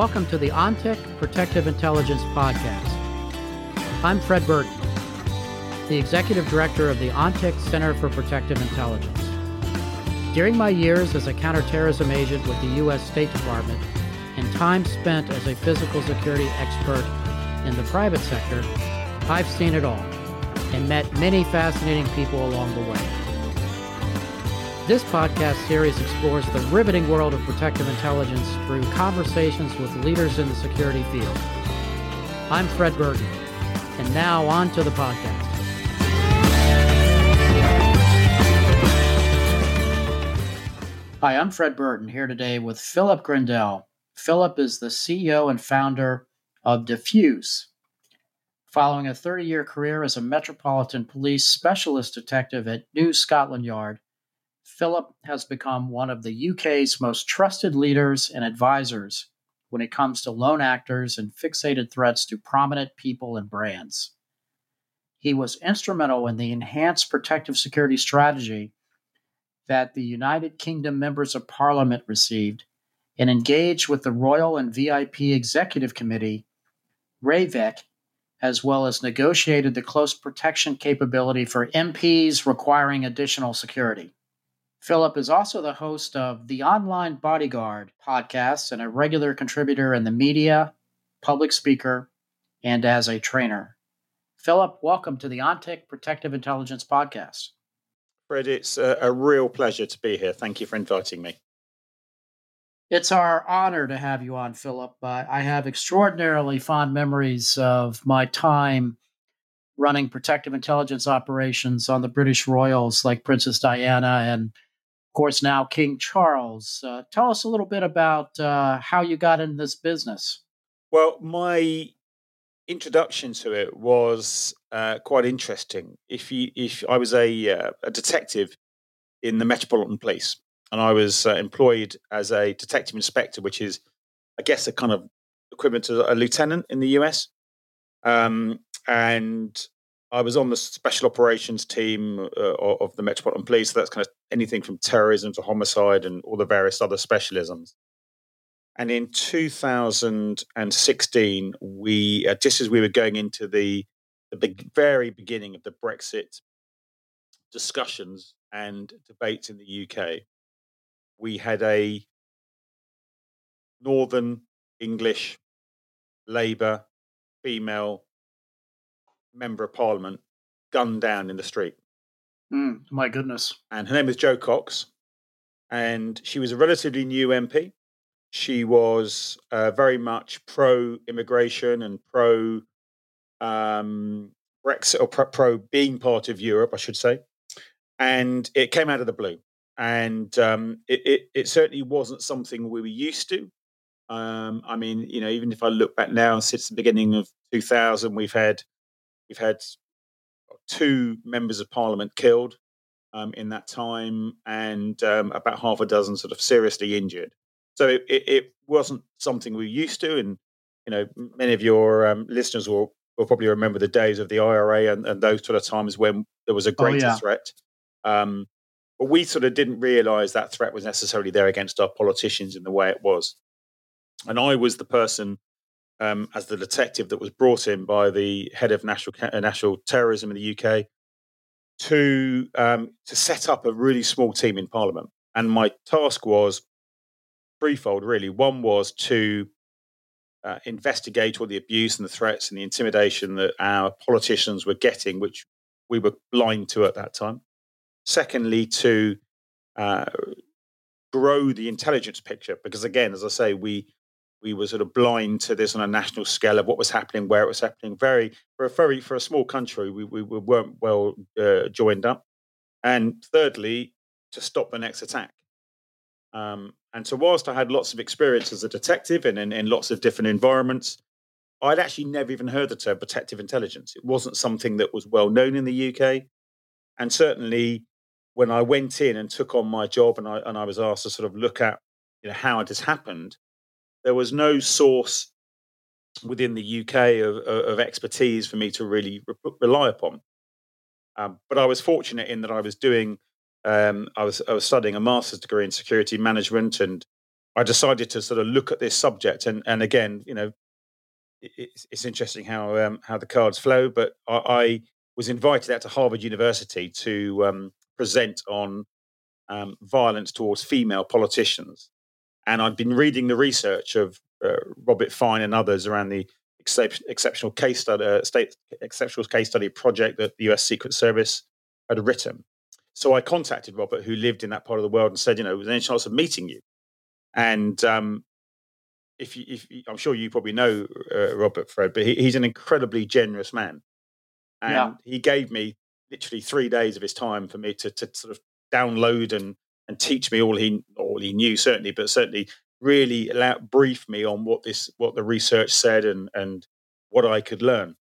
Welcome to the ONTIC Protective Intelligence Podcast. I'm Fred Burton, the Executive Director of the ONTIC Center for Protective Intelligence. During my years as a counterterrorism agent with the U.S. State Department and time spent as a physical security expert in the private sector, I've seen it all and met many fascinating people along the way. This podcast series explores the riveting world of protective intelligence through conversations with leaders in the security field. I'm Fred Burton, and now on to the podcast. Hi, I'm Fred Burton here today with Philip Grindell. Philip is the CEO and founder of Defuse. Following a 30 year career as a Metropolitan Police Specialist Detective at New Scotland Yard, Philip has become one of the UK's most trusted leaders and advisors when it comes to lone actors and fixated threats to prominent people and brands. He was instrumental in the enhanced protective security strategy that the United Kingdom members of Parliament received and engaged with the Royal and VIP Executive Committee, RAVEC, as well as negotiated the close protection capability for MPs requiring additional security. Philip is also the host of the Online Bodyguard podcast and a regular contributor in the media, public speaker, and as a trainer. Philip, welcome to the ONTIC Protective Intelligence Podcast. Fred, it's a, a real pleasure to be here. Thank you for inviting me. It's our honor to have you on, Philip. Uh, I have extraordinarily fond memories of my time running protective intelligence operations on the British royals like Princess Diana and of course, now King Charles. Uh, tell us a little bit about uh, how you got in this business. Well, my introduction to it was uh, quite interesting. If you, if I was a, uh, a detective in the Metropolitan Police, and I was uh, employed as a detective inspector, which is, I guess, a kind of equivalent to a lieutenant in the US. Um, and I was on the special operations team uh, of the Metropolitan Police. So that's kind of anything from terrorism to homicide and all the various other specialisms. And in 2016, we uh, just as we were going into the the very beginning of the Brexit discussions and debates in the UK, we had a Northern English Labour female member of parliament gunned down in the street. Mm, my goodness. And her name was Jo Cox. And she was a relatively new MP. She was uh, very much pro immigration and pro um, Brexit, or pro, pro being part of Europe, I should say. And it came out of the blue. And um, it, it, it, certainly wasn't something we were used to. Um, I mean, you know, even if I look back now, since the beginning of 2000, we've had We've had two members of parliament killed um, in that time and um, about half a dozen sort of seriously injured. So it, it, it, wasn't something we're used to. And, you know, many of your um, listeners will, will probably remember the days of the IRA and, and those sort of times when there was a greater oh, yeah. threat. Um, but we sort of didn't realize that threat was necessarily there against our politicians in the way it was. And I was the person um, as the detective that was brought in by the head of national uh, national terrorism in the UK to um, to set up a really small team in Parliament. And my task was threefold, really. One was to uh, investigate all the abuse and the threats and the intimidation that our politicians were getting, which we were blind to at that time. Secondly, to uh, grow the intelligence picture, because again, as I say, we we were sort of blind to this on a national scale of what was happening, where it was happening. Very for a very for a small country, we, we, we weren't well uh, joined up. And thirdly, to stop the next attack. Um, and so, whilst I had lots of experience as a detective and in, in lots of different environments, I'd actually never even heard the term protective intelligence. It wasn't something that was well known in the UK. And certainly, when I went in and took on my job, and I and I was asked to sort of look at you know how it has happened, there was no source within the UK of, of expertise for me to really re- rely upon. Um, but I was fortunate in that I was doing, um, I was I was studying a master's degree in security management, and I decided to sort of look at this subject, and and again, you know, it's, it's interesting how um, how the cards flow. But I, I, was invited out to Harvard University to um, present on um, violence towards female politicians, and I've been reading the research of uh, Robert Fein and others around the exceptional case study, uh, state exceptional case study project that the U.S. Secret Service had written. So I contacted Robert, who lived in that part of the world, and said, you know, was there any chance of meeting you? And um, if, you, if you, I'm sure you probably know uh, Robert Fred, but he, he's an incredibly generous man, and yeah. he gave me literally three days of his time for me to, to sort of download and and teach me all he all he knew certainly, but certainly really allow, brief me on what this what the research said and and what I could learn.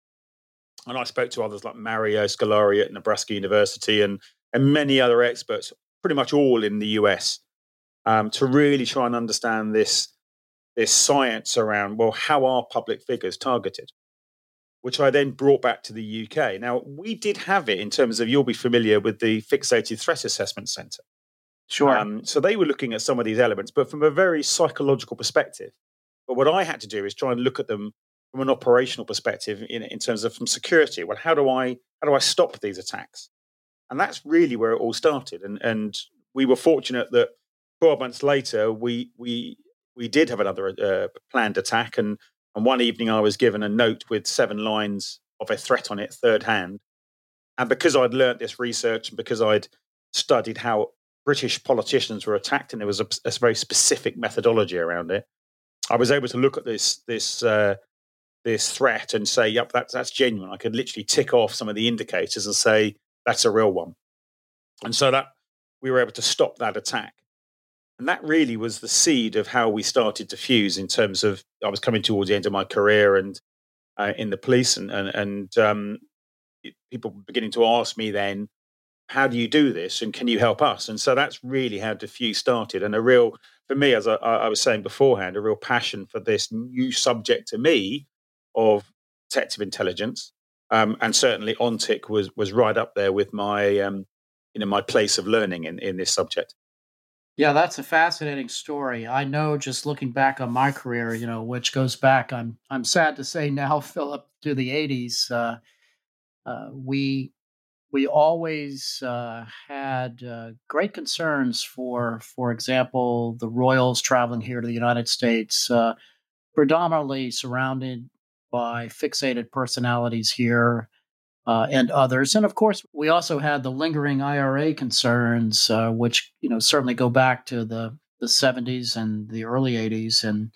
And I spoke to others like Mario Scalora at Nebraska University and and many other experts, pretty much all in the US, um, to really try and understand this this science around well, how are public figures targeted? Which I then brought back to the UK. Now we did have it in terms of you'll be familiar with the Fixated Threat Assessment Centre. Sure. Um, so they were looking at some of these elements, but from a very psychological perspective. But what I had to do is try and look at them from an operational perspective in, in terms of from security. Well, how do I how do I stop these attacks? And that's really where it all started. And and we were fortunate that 12 months later we we we did have another uh, planned attack. And, and one evening I was given a note with seven lines of a threat on it, third hand. And because I'd learnt this research and because I'd studied how British politicians were attacked and there was a, a very specific methodology around it, I was able to look at this this uh, this threat and say, "Yep, that's that's genuine." I could literally tick off some of the indicators and say that's a real one. And so that we were able to stop that attack. And that really was the seed of how we started Defuse in terms of I was coming towards the end of my career and uh, in the police and and, and um, people beginning to ask me then, how do you do this and can you help us? And so that's really how Defuse started. And a real, for me, as I, I was saying beforehand, a real passion for this new subject to me of detective intelligence. Um, and certainly ONTIC was was right up there with my um, you know my place of learning in, in this subject. Yeah, that's a fascinating story. I know just looking back on my career, you know, which goes back, I'm I'm sad to say now, Philip, to the 80s. Uh, uh, we we always uh, had uh, great concerns for, for example, the royals traveling here to the United States, uh, predominantly surrounded by fixated personalities here uh, and others. And of course, we also had the lingering IRA concerns, uh, which you know certainly go back to the the 70s and the early 80s, and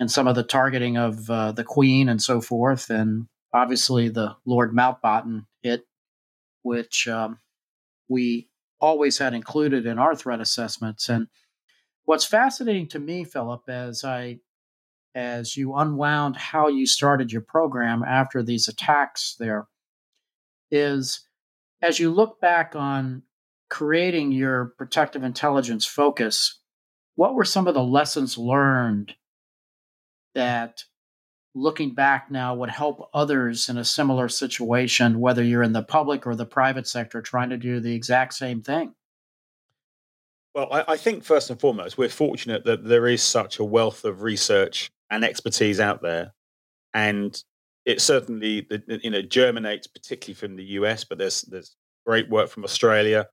and some of the targeting of uh, the Queen and so forth, and obviously the Lord Mountbatten which um, we always had included in our threat assessments. And what's fascinating to me, Philip, as I as you unwound how you started your program after these attacks there is as you look back on creating your protective intelligence focus, what were some of the lessons learned that looking back now would help others in a similar situation, whether you're in the public or the private sector trying to do the exact same thing? Well, I, I, think first and foremost, we're fortunate that there is such a wealth of research and expertise out there. And it certainly you know germinates particularly from the US, but there's there's great work from Australia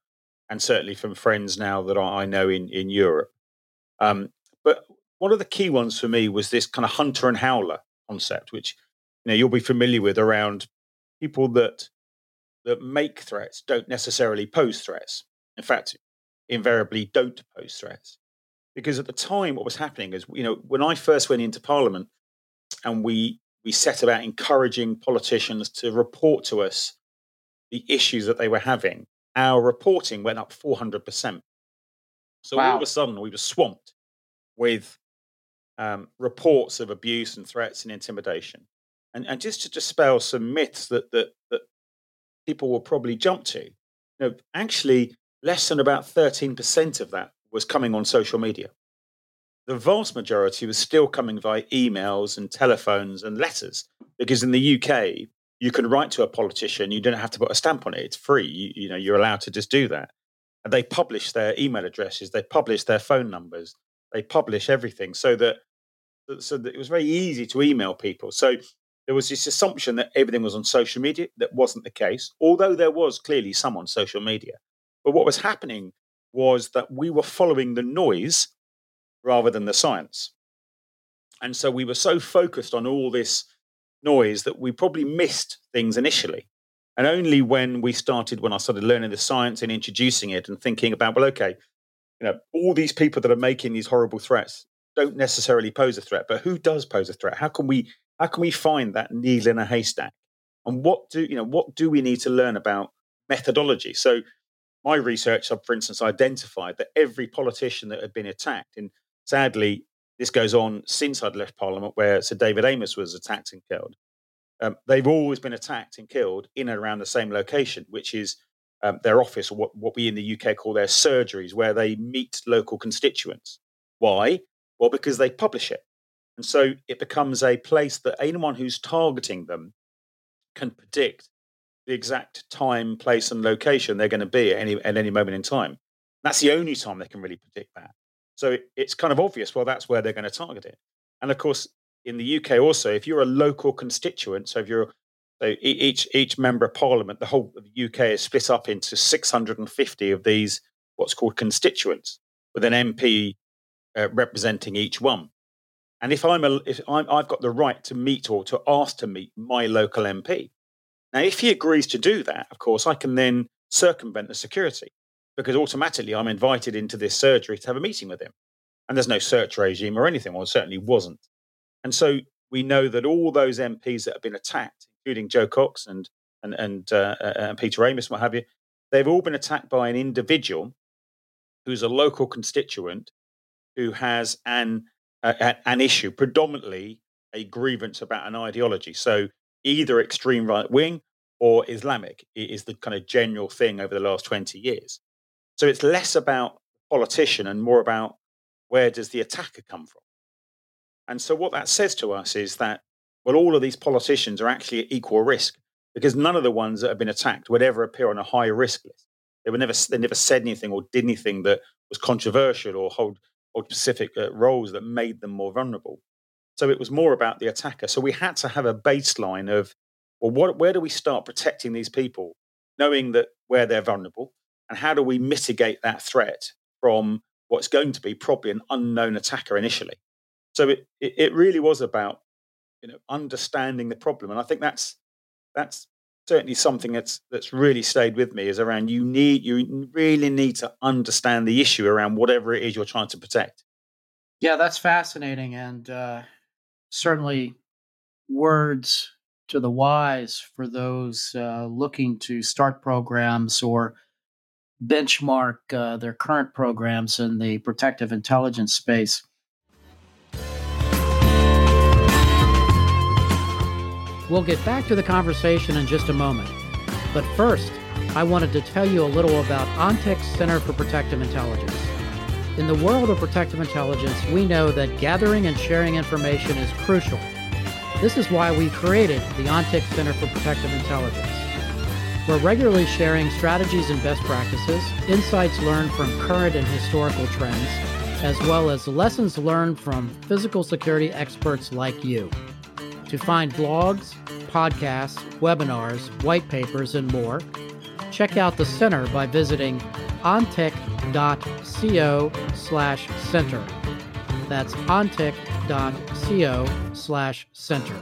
and certainly from friends now that I know in in Europe. Um, but one of the key ones for me was this kind of hunter and howler concept, which you know you'll be familiar with around people that that make threats don't necessarily pose threats. In fact, invariably don't pose threats. Because at the time, what was happening is, you know, when I first went into Parliament and we we set about encouraging politicians to report to us the issues that they were having. Our reporting went up 400%. So wow. all of a sudden, we were swamped with um, reports of abuse and threats and intimidation. And, and just to dispel some myths that, that, that people will probably jump to, you know, actually, less than about 13% of that was coming on social media the vast majority was still coming via emails and telephones and letters. Because in the UK, you can write to a politician, you don't have to put a stamp on it. It's free. You, you know, you're allowed to just do that. And they publish their email addresses, they publish their phone numbers, they publish everything so that so that it was very easy to email people. So there was this assumption that everything was on social media. That wasn't the case, although there was clearly some on social media. But what was happening was that we were following the noise rather than the science. And so we were so focused on all this noise that we probably missed things initially. And only when we started, when I started learning the science and introducing it and thinking about, well, okay, you know, all these people that are making these horrible threats don't necessarily pose a threat, but who does pose a threat? How can we how can we find that needle in a haystack? And what do you know, what do we need to learn about methodology? So my research, for instance, identified that every politician that had been attacked, and sadly, this goes on since I'd left Parliament, where Sir David Amess was attacked and killed. Um, they've always been attacked and killed in and around the same location, which is um, their office, or what, what we in the UK call their surgeries, where they meet local constituents. Why? Well, because they publish it. And so it becomes a place that anyone who's targeting them can predict the exact time, place, and location they're going to be at any, at any moment in time. That's the only time they can really predict that. So it, it's kind of obvious, well, that's where they're going to target it. And of course, in the UK also, if you're a local constituent, so if you're so each each member of parliament, the whole of the UK is split up into 650 of these what's called constituents, with an MP uh, representing each one. And if I'm a, if I'm, I've got the right to meet or to ask to meet my local MP. Now, if he agrees to do that, of course, I can then circumvent the security because automatically I'm invited into this surgery to have a meeting with him. And there's no search regime or anything, or well, certainly wasn't. And so we know that all those MPs that have been attacked, including Jo Cox and and and, uh, uh, and Peter Amess, what have you, they've all been attacked by an individual who's a local constituent who has an uh, an issue, predominantly a grievance about an ideology. So either extreme right wing or Islamic is the kind of general thing over the last 20 years. So it's less about politician and more about where does the attacker come from. And so what that says to us is that well, all of these politicians are actually at equal risk because none of the ones that have been attacked would ever appear on a high risk list. They were never they never said anything or did anything that was controversial or hold or specific uh, roles that made them more vulnerable. So it was more about the attacker. So we had to have a baseline of well, what, where do we start protecting these people, knowing that where they're vulnerable, and how do we mitigate that threat from what's going to be probably an unknown attacker initially. So it, it, it really was about you know understanding the problem, and I think that's that's certainly something that's that's really stayed with me is around you need you really need to understand the issue around whatever it is you're trying to protect. Yeah, that's fascinating, and uh, certainly words to the wise for those uh, looking to start programs or benchmark uh, their current programs in the protective intelligence space. We'll get back to the conversation in just a moment. But first, I wanted to tell you a little about ONTIC's Center for Protective Intelligence. In the world of protective intelligence, we know that gathering and sharing information is crucial. This is why we created the ONTIC Center for Protective Intelligence. We're regularly sharing strategies and best practices, insights learned from current and historical trends, as well as lessons learned from physical security experts like you. To find blogs, podcasts, webinars, white papers, and more, check out the center by visiting ontic.co slash center. That's ontic.co slash center.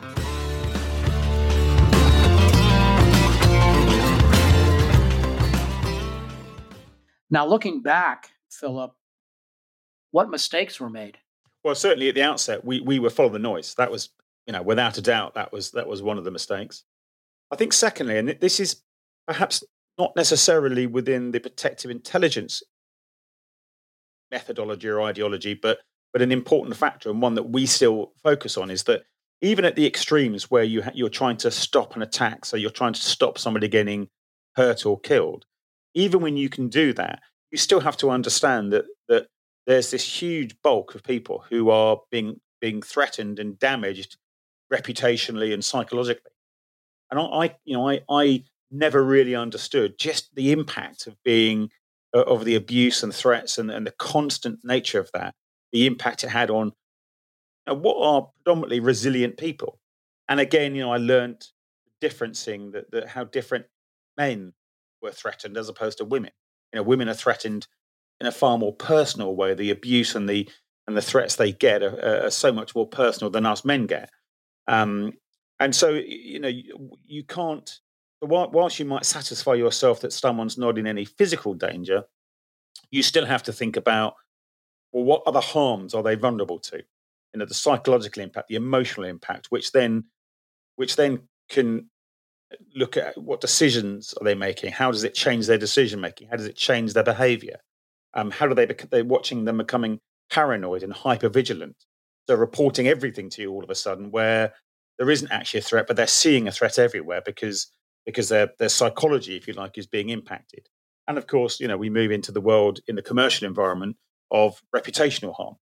Now, looking back, Philip, what mistakes were made? Well, certainly at the outset, we we were following the noise. That was, you know, without a doubt, that was that was one of the mistakes. I think, secondly, and this is perhaps not necessarily within the protective intelligence methodology or ideology, but but an important factor and one that we still focus on is that even at the extremes where you ha- you're trying to stop an attack, so you're trying to stop somebody getting hurt or killed, even when you can do that, you still have to understand that that there's this huge bulk of people who are being being threatened and damaged reputationally and psychologically. And I, you know, I, I never really understood just the impact of being uh, of the abuse and threats and, and the constant nature of that the impact it had on you know, what are predominantly resilient people. And again, you know, I learned the differencing that, that how different men were threatened as opposed to women. You know, women are threatened in a far more personal way. The abuse and the and the threats they get are, are so much more personal than us men get. Um, and so, you know, you, you can't. Whilst you might satisfy yourself that someone's not in any physical danger, you still have to think about well, what other harms are they vulnerable to? You know, the psychological impact, the emotional impact, which then, which then can look at what decisions are they making? How does it change their decision making? How does it change their behavior? Um, how do they? They're watching them becoming paranoid and hyper vigilant. So reporting everything to you all of a sudden, where there isn't actually a threat, but they're seeing a threat everywhere because because their their psychology, if you like, is being impacted. And of course, you know, we move into the world in the commercial environment of reputational harm.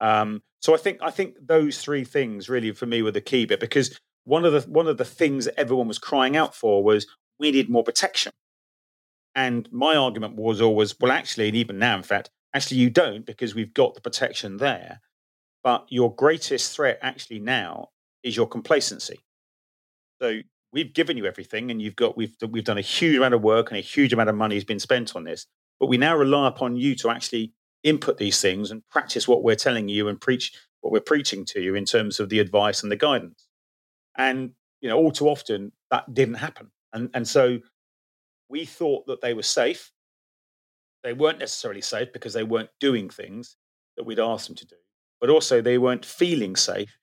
Um, so I think I think those three things really for me were the key bit because one of the one of the things that everyone was crying out for was we need more protection. And my argument was always, well, actually, and even now, in fact, actually you don't because we've got the protection there. But your greatest threat actually now is your complacency. So we've given you everything, and you've got we've we've done a huge amount of work and a huge amount of money has been spent on this. But we now rely upon you to actually input these things and practice what we're telling you and preach what we're preaching to you in terms of the advice and the guidance. And you know, all too often that didn't happen. And and so we thought that they were safe. They weren't necessarily safe because they weren't doing things that we'd asked them to do, but also they weren't feeling safe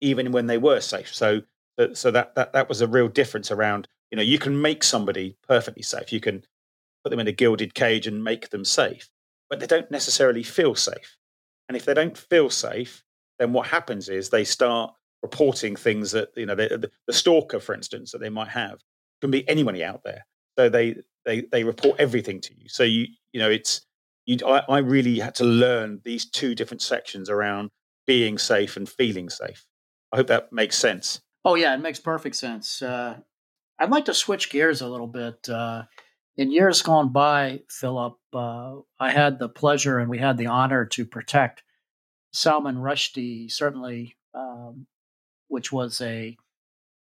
even when they were safe. So so that that that was a real difference around, you know, you can make somebody perfectly safe. You can put them in a gilded cage and make them safe, but they don't necessarily feel safe. And if they don't feel safe, then what happens is they start reporting things that you know the, the stalker, for instance, that they might have can be anybody out there. So they they they report everything to you. So you you know it's you. I, I really had to learn these two different sections around being safe and feeling safe. I hope that makes sense. Oh yeah, it makes perfect sense. Uh, I'd like to switch gears a little bit. Uh, in years gone by, Philip, uh, I had the pleasure and we had the honor to protect Salman Rushdie, certainly um, which was a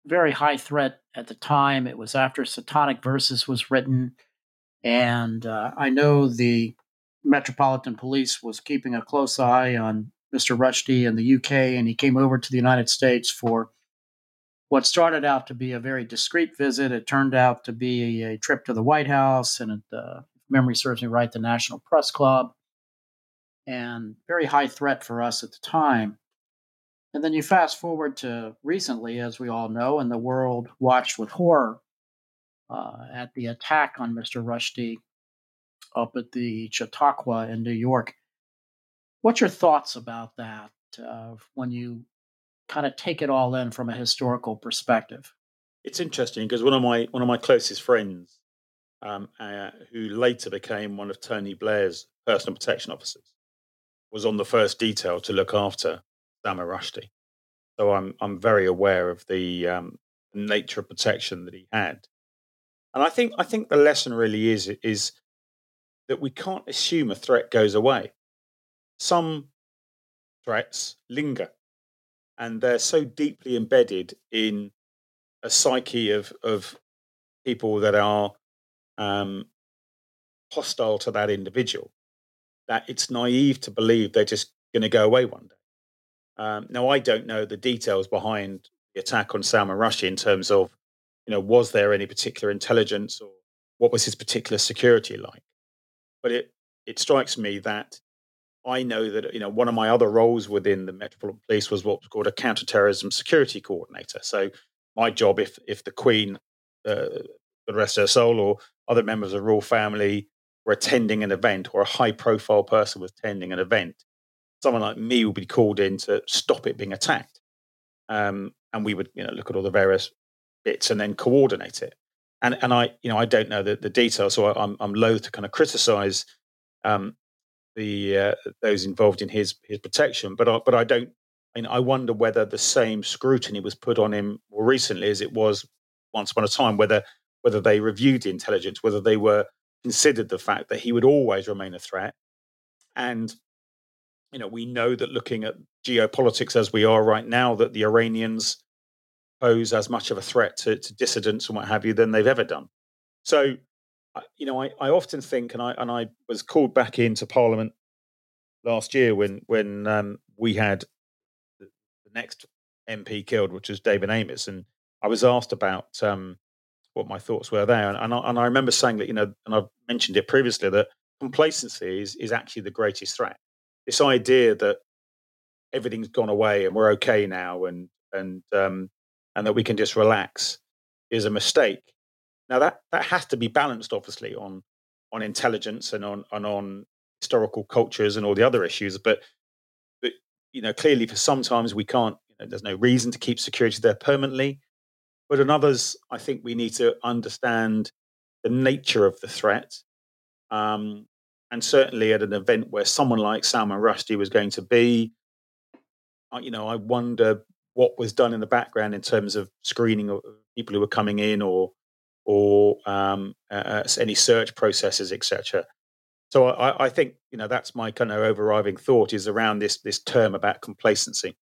very high threat at the time. It was after Satanic Verses was written. And uh, I know the Metropolitan Police was keeping a close eye on Mr. Rushdie in the UK, and he came over to the United States for what started out to be a very discreet visit. It turned out to be a trip to the White House, and it, uh, memory serves me right, the National Press Club, and very high threat for us at the time. And then you fast forward to recently, as we all know, and the world watched with horror uh, at the attack on Mr. Rushdie up at the Chautauqua in New York. What's your thoughts about that uh, when you kind of take it all in from a historical perspective? It's interesting because one of my one of my closest friends, um, uh, who later became one of Tony Blair's personal protection officers, was on the first detail to look after Salman Rushdie. So I'm I'm very aware of the um, nature of protection that he had, and I think I think the lesson really is is that we can't assume a threat goes away. Some threats linger, and they're so deeply embedded in a psyche of of people that are um, hostile to that individual that it's naive to believe they're just going to go away one day. Um, now, I don't know the details behind the attack on Salman Rushdie in terms of, you know, was there any particular intelligence or what was his particular security like? But it it strikes me that I know that you know one of my other roles within the Metropolitan Police was what was called a counterterrorism security coordinator. So my job, if if the Queen, uh, the rest of her soul, or other members of the royal family were attending an event, or a high profile person was attending an event, someone like me would be called in to stop it being attacked. Um, and we would, you know, look at all the various bits and then coordinate it. And and I, you know, I don't know the, the details, so I, am I'm loath to kind of criticize um, the uh, those involved in his his protection, but I, but I don't. I, mean, I wonder whether the same scrutiny was put on him more recently as it was once upon a time. Whether whether they reviewed the intelligence, whether they were considered the fact that he would always remain a threat, and you know, we know that looking at geopolitics as we are right now, that the Iranians pose as much of a threat to, to dissidents and what have you than they've ever done. So, you know, I, I often think, and I and I was called back into Parliament last year when when um, we had the, next MP killed, which was David Amess, and I was asked about um, what my thoughts were there, and, and I, and I remember saying that, you know, and I've mentioned it previously that complacency is is actually the greatest threat. This idea that everything's gone away and we're okay now, and and um, and that we can just relax is a mistake. Now that that has to be balanced, obviously, on on intelligence and on and on historical cultures and all the other issues. But but you know, clearly, for sometimes we can't. You know, there's no reason to keep security there permanently. But in others, I think we need to understand the nature of the threat. Um, and certainly at an event where someone like Salman Rushdie was going to be, you know, I wonder what was done in the background in terms of screening of people who were coming in or or um, uh, any search processes, etc. So I, I, think you know that's my kind of overriding thought is around this this term about complacency.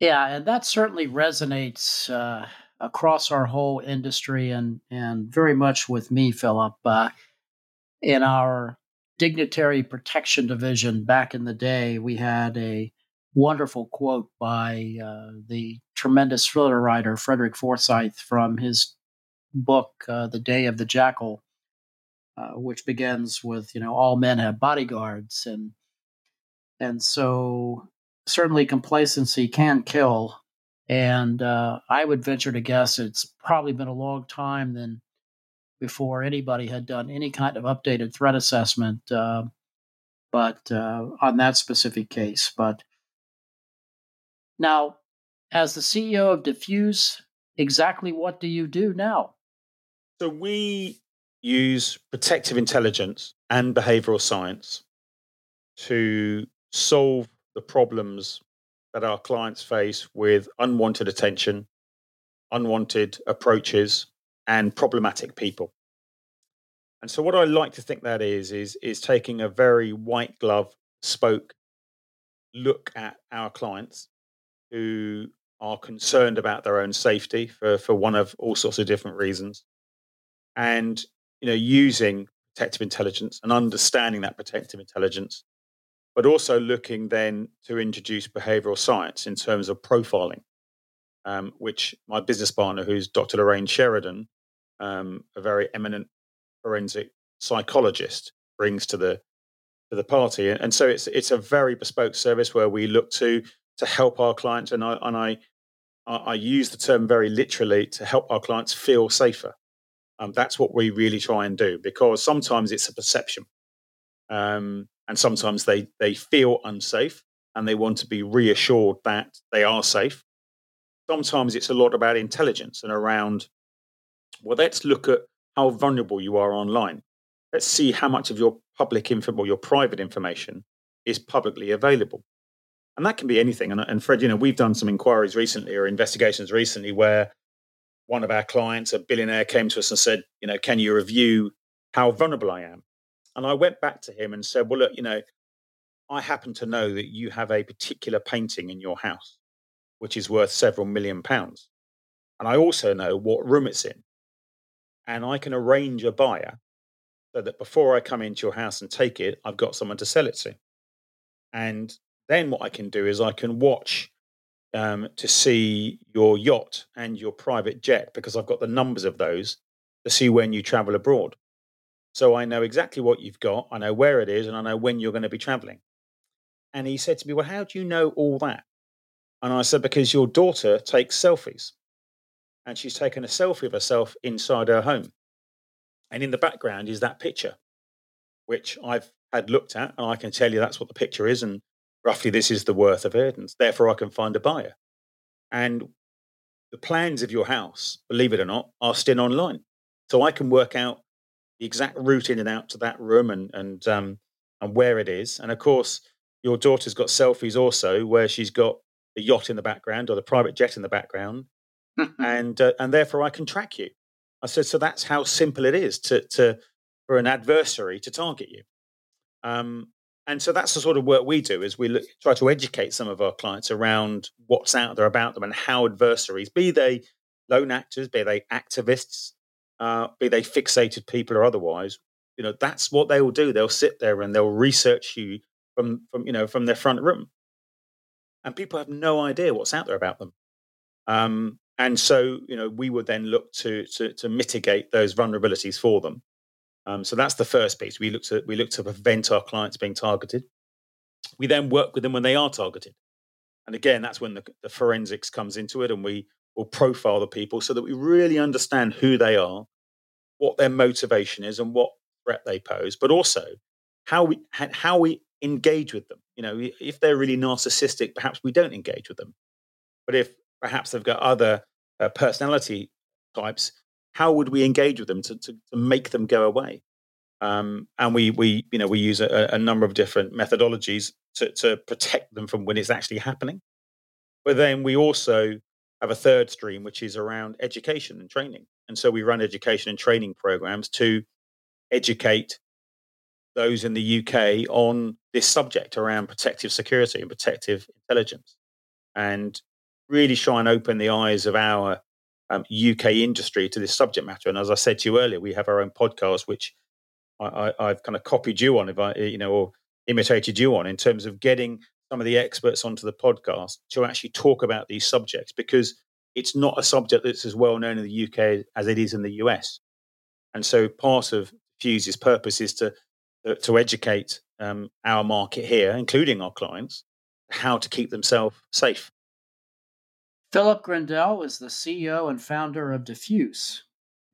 Yeah, and that certainly resonates uh, across our whole industry, and and very much with me, Philip. Uh, in our dignitary protection division back in the day, we had a wonderful quote by uh, the tremendous thriller writer Frederick Forsyth from his book, uh, The Day of the Jackal, uh, which begins with, you know, all men have bodyguards. And, and so certainly complacency can kill. And uh, I would venture to guess it's probably been a long time then before anybody had done any kind of updated threat assessment uh, but uh, on that specific case. But now, as the CEO of Defuse, exactly what do you do now? So we use protective intelligence and behavioral science to solve the problems that our clients face with unwanted attention, unwanted approaches, and problematic people. And so what I like to think that is is is taking a very white glove spoke look at our clients who are concerned about their own safety for, for one of all sorts of different reasons. And, you know, using protective intelligence and understanding that protective intelligence, but also looking then to introduce behavioral science in terms of profiling, um, which my business partner, who's Dr. Lorraine Sheridan, um, a very eminent forensic psychologist, brings to the to the party. And so it's it's a very bespoke service where we look to to help our clients, and I and I I use the term very literally to help our clients feel safer. Um, that's what we really try and do because sometimes it's a perception, um, and sometimes they they feel unsafe and they want to be reassured that they are safe. Sometimes it's a lot about intelligence and around. Well, let's look at how vulnerable you are online. Let's see how much of your public info or your private information is publicly available and that can be anything. And, uh, and Fred, you know, we've done some inquiries recently or investigations recently where one of our clients, a billionaire, came to us and said, you know, can you review how vulnerable I am? And I went back to him and said, well, look, you know, I happen to know that you have a particular painting in your house, which is worth several million pounds. And I also know what room it's in. And I can arrange a buyer so that before I come into your house and take it, I've got someone to sell it to. And then what I can do is I can watch um, to see your yacht and your private jet because I've got the numbers of those to see when you travel abroad. So I know exactly what you've got, I know where it is, and I know when you're going to be traveling. And he said to me, Well, how do you know all that? And I said, Because your daughter takes selfies. And she's taken a selfie of herself inside her home. And in the background is that picture, which I've had looked at, and I can tell you that's what the picture is. And roughly this is the worth of it, and therefore I can find a buyer. And the plans of your house, believe it or not, are still online. So I can work out the exact route in and out to that room and and um, and where it is. And of course, your daughter's got selfies also where she's got the yacht in the background or the private jet in the background, and uh, and therefore I can track you. I said, so that's how simple it is to to for an adversary to target you. Um, and so that's the sort of work we do is we look, try to educate some of our clients around what's out there about them and how adversaries, be they lone actors, be they activists, uh, be they fixated people or otherwise, you know, that's what they will do. They'll sit there and they'll research you from, from you know, from their front room. And people have no idea what's out there about them. Um, and so, you know, we would then look to, to, to mitigate those vulnerabilities for them. Um, so that's the first piece. We look to we look to prevent our clients being targeted. We then work with them when they are targeted, and again, that's when the, the forensics comes into it, and we will profile the people so that we really understand who they are, what their motivation is, and what threat they pose, but also how we how we engage with them. You know, if they're really narcissistic, perhaps we don't engage with them. But if perhaps they've got other uh, personality types, how would we engage with them to, to, to make them go away? Um, and we, we, you know, we use a, a number of different methodologies to, to protect them from when it's actually happening. But then we also have a third stream, which is around education and training. And so we run education and training programs to educate those in the UK on this subject around protective security and protective intelligence and really try and open the eyes of our um, UK industry to this subject matter. And as I said to you earlier, we have our own podcast, which I, have kind of copied you on, if I, you know, or imitated you on, in terms of getting some of the experts onto the podcast to actually talk about these subjects because it's not a subject that's as well known in the UK as it is in the US. And so part of Fuse's purpose is to uh, to educate um, our market here, including our clients, how to keep themselves safe. Philip Grindell is the CEO and founder of Defuse,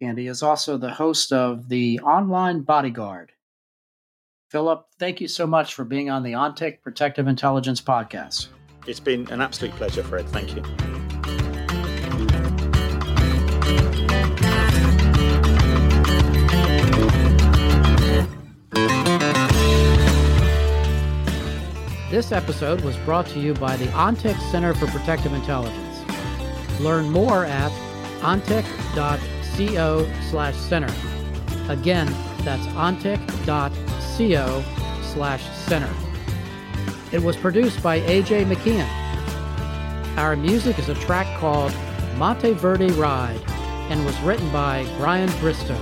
and he is also the host of the Online Bodyguard. Philip, thank you so much for being on the OnTIC Protective Intelligence podcast. It's been an absolute pleasure, Fred. Thank you. This episode was brought to you by the OnTIC Center for Protective Intelligence. Learn more at ontic.co slash center. Again, that's ontic.co slash center. It was produced by AJ McKeon. Our music is a track called Monteverde Ride and was written by Brian Bristow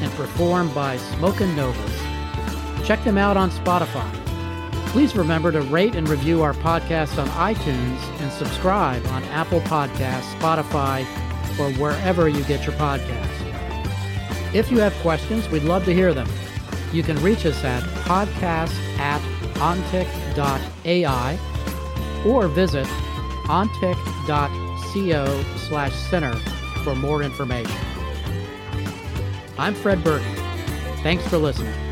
and performed by Smokin' Novas. Check them out on Spotify. Please remember to rate and review our podcast on iTunes and subscribe on Apple Podcasts, Spotify, or wherever you get your podcasts. If you have questions, we'd love to hear them. You can reach us at podcast at ontic.ai or visit ontic.co slash center for more information. I'm Fred Burton. Thanks for listening.